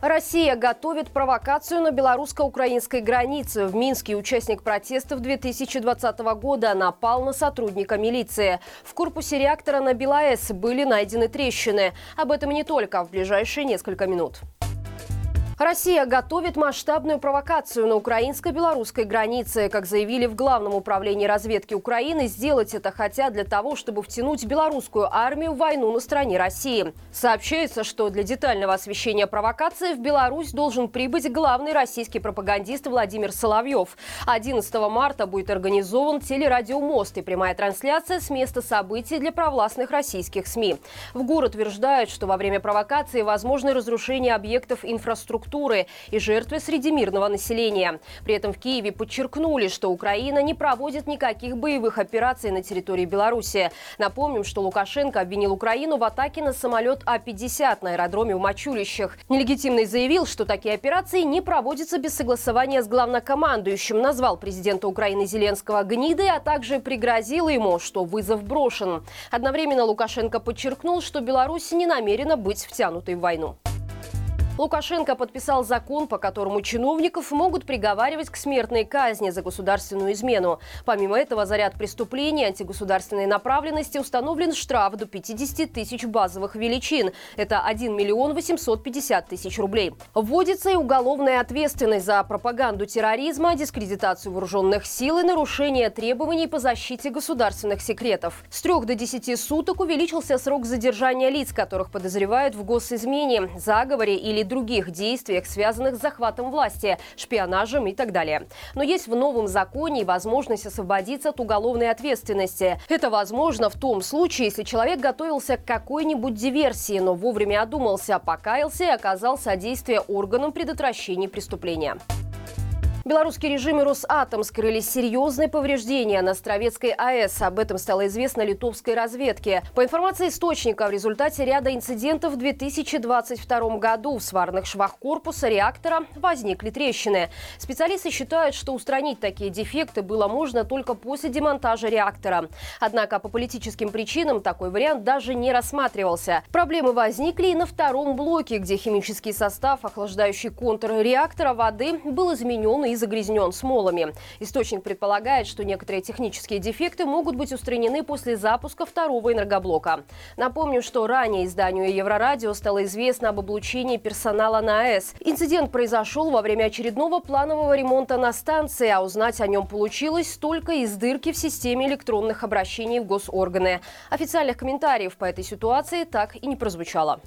Россия готовит провокацию на белорусско-украинской границе. В Минске участник протестов 2020 года напал на сотрудника милиции. В корпусе реактора на БелАЭС были найдены трещины. Об этом не только в ближайшие несколько минут. Россия готовит масштабную провокацию на украинско-белорусской границе. Как заявили в Главном управлении разведки Украины, сделать это хотят для того, чтобы втянуть белорусскую армию в войну на стороне России. Сообщается, что для детального освещения провокации в Беларусь должен прибыть главный российский пропагандист Владимир Соловьев. 11 марта будет организован телерадиомост и прямая трансляция с места событий для провластных российских СМИ. В город утверждают, что во время провокации возможно разрушение объектов инфраструктуры инфраструктуры и жертвы среди мирного населения. При этом в Киеве подчеркнули, что Украина не проводит никаких боевых операций на территории Беларуси. Напомним, что Лукашенко обвинил Украину в атаке на самолет А-50 на аэродроме в Мачулищах. Нелегитимный заявил, что такие операции не проводятся без согласования с главнокомандующим, назвал президента Украины Зеленского гнидой, а также пригрозил ему, что вызов брошен. Одновременно Лукашенко подчеркнул, что Беларусь не намерена быть втянутой в войну. Лукашенко подписал закон, по которому чиновников могут приговаривать к смертной казни за государственную измену. Помимо этого, за ряд преступлений антигосударственной направленности установлен штраф до 50 тысяч базовых величин. Это 1 миллион 850 тысяч рублей. Вводится и уголовная ответственность за пропаганду терроризма, дискредитацию вооруженных сил и нарушение требований по защите государственных секретов. С трех до 10 суток увеличился срок задержания лиц, которых подозревают в госизмене, заговоре или других действиях, связанных с захватом власти, шпионажем и так далее. Но есть в новом законе и возможность освободиться от уголовной ответственности. Это возможно в том случае, если человек готовился к какой-нибудь диверсии, но вовремя одумался, покаялся и оказал содействие органам предотвращения преступления. Белорусский режим и Росатом скрыли серьезные повреждения на Островецкой АЭС. Об этом стало известно литовской разведке. По информации источника, в результате ряда инцидентов в 2022 году в сварных швах корпуса реактора возникли трещины. Специалисты считают, что устранить такие дефекты было можно только после демонтажа реактора. Однако по политическим причинам такой вариант даже не рассматривался. Проблемы возникли и на втором блоке, где химический состав, охлаждающий контур реактора воды, был изменен и загрязнен смолами. Источник предполагает, что некоторые технические дефекты могут быть устранены после запуска второго энергоблока. Напомню, что ранее изданию Еврорадио стало известно об облучении персонала на АЭС. Инцидент произошел во время очередного планового ремонта на станции, а узнать о нем получилось только из дырки в системе электронных обращений в госорганы. Официальных комментариев по этой ситуации так и не прозвучало.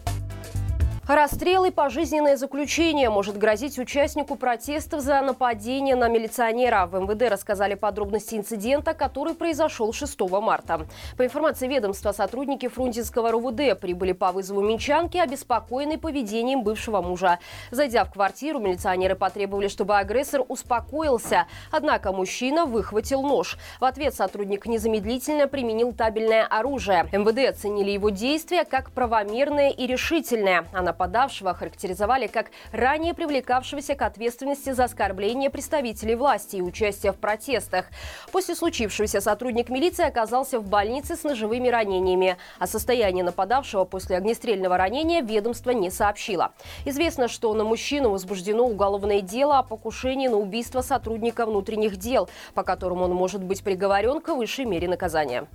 Расстрел и пожизненное заключение может грозить участнику протестов за нападение на милиционера. В МВД рассказали подробности инцидента, который произошел 6 марта. По информации ведомства, сотрудники Фрунзенского РУВД прибыли по вызову минчанки, обеспокоенной поведением бывшего мужа. Зайдя в квартиру, милиционеры потребовали, чтобы агрессор успокоился. Однако мужчина выхватил нож. В ответ сотрудник незамедлительно применил табельное оружие. МВД оценили его действия как правомерное и решительное. Она нападавшего характеризовали как ранее привлекавшегося к ответственности за оскорбление представителей власти и участие в протестах. После случившегося сотрудник милиции оказался в больнице с ножевыми ранениями. О состоянии нападавшего после огнестрельного ранения ведомство не сообщило. Известно, что на мужчину возбуждено уголовное дело о покушении на убийство сотрудника внутренних дел, по которому он может быть приговорен к высшей мере наказания.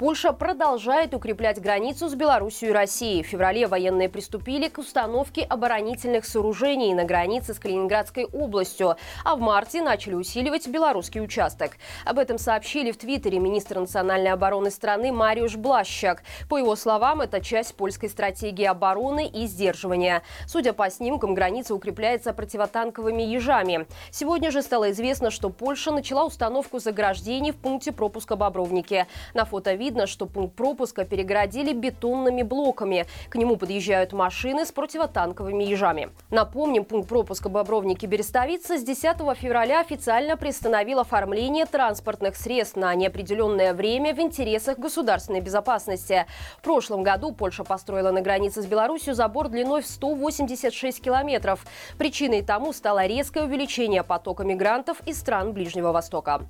Польша продолжает укреплять границу с Беларусью и Россией. В феврале военные приступили к установке оборонительных сооружений на границе с Калининградской областью, а в марте начали усиливать белорусский участок. Об этом сообщили в Твиттере министр национальной обороны страны Мариуш Блащак. По его словам, это часть польской стратегии обороны и сдерживания. Судя по снимкам, граница укрепляется противотанковыми ежами. Сегодня же стало известно, что Польша начала установку заграждений в пункте пропуска Бобровники. На фото видно, видно, что пункт пропуска перегородили бетонными блоками. К нему подъезжают машины с противотанковыми ежами. Напомним, пункт пропуска Бобровники-Берестовица с 10 февраля официально приостановил оформление транспортных средств на неопределенное время в интересах государственной безопасности. В прошлом году Польша построила на границе с Беларусью забор длиной в 186 километров. Причиной тому стало резкое увеличение потока мигрантов из стран Ближнего Востока.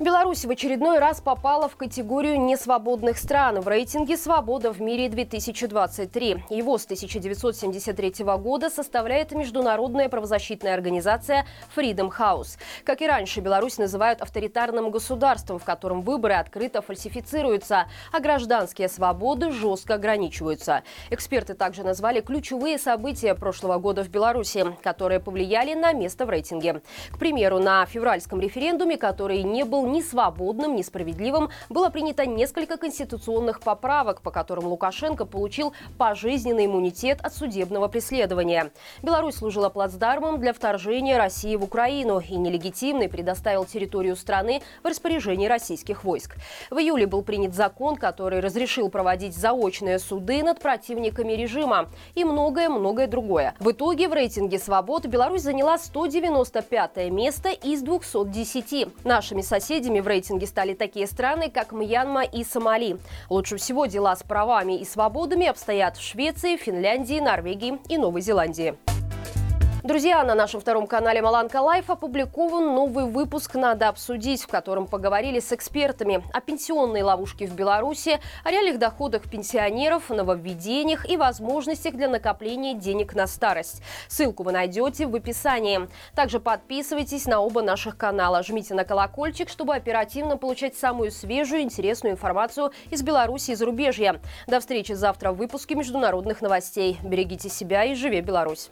Беларусь в очередной раз попала в категорию несвободных стран в рейтинге «Свобода в мире-2023». Его с 1973 года составляет международная правозащитная организация Freedom House. Как и раньше, Беларусь называют авторитарным государством, в котором выборы открыто фальсифицируются, а гражданские свободы жестко ограничиваются. Эксперты также назвали ключевые события прошлого года в Беларуси, которые повлияли на место в рейтинге. К примеру, на февральском референдуме, который не был ни свободным, ни справедливым, было принято несколько конституционных поправок, по которым Лукашенко получил пожизненный иммунитет от судебного преследования. Беларусь служила плацдармом для вторжения России в Украину и нелегитимный предоставил территорию страны в распоряжение российских войск. В июле был принят закон, который разрешил проводить заочные суды над противниками режима и многое-многое другое. В итоге в рейтинге свобод Беларусь заняла 195 место из 210. Нашими соседями соседями в рейтинге стали такие страны, как Мьянма и Сомали. Лучше всего дела с правами и свободами обстоят в Швеции, Финляндии, Норвегии и Новой Зеландии. Друзья, на нашем втором канале Маланка Live опубликован новый выпуск «Надо обсудить», в котором поговорили с экспертами о пенсионной ловушке в Беларуси, о реальных доходах пенсионеров, нововведениях и возможностях для накопления денег на старость. Ссылку вы найдете в описании. Также подписывайтесь на оба наших канала, жмите на колокольчик, чтобы оперативно получать самую свежую интересную информацию из Беларуси и зарубежья. До встречи завтра в выпуске международных новостей. Берегите себя и живи Беларусь!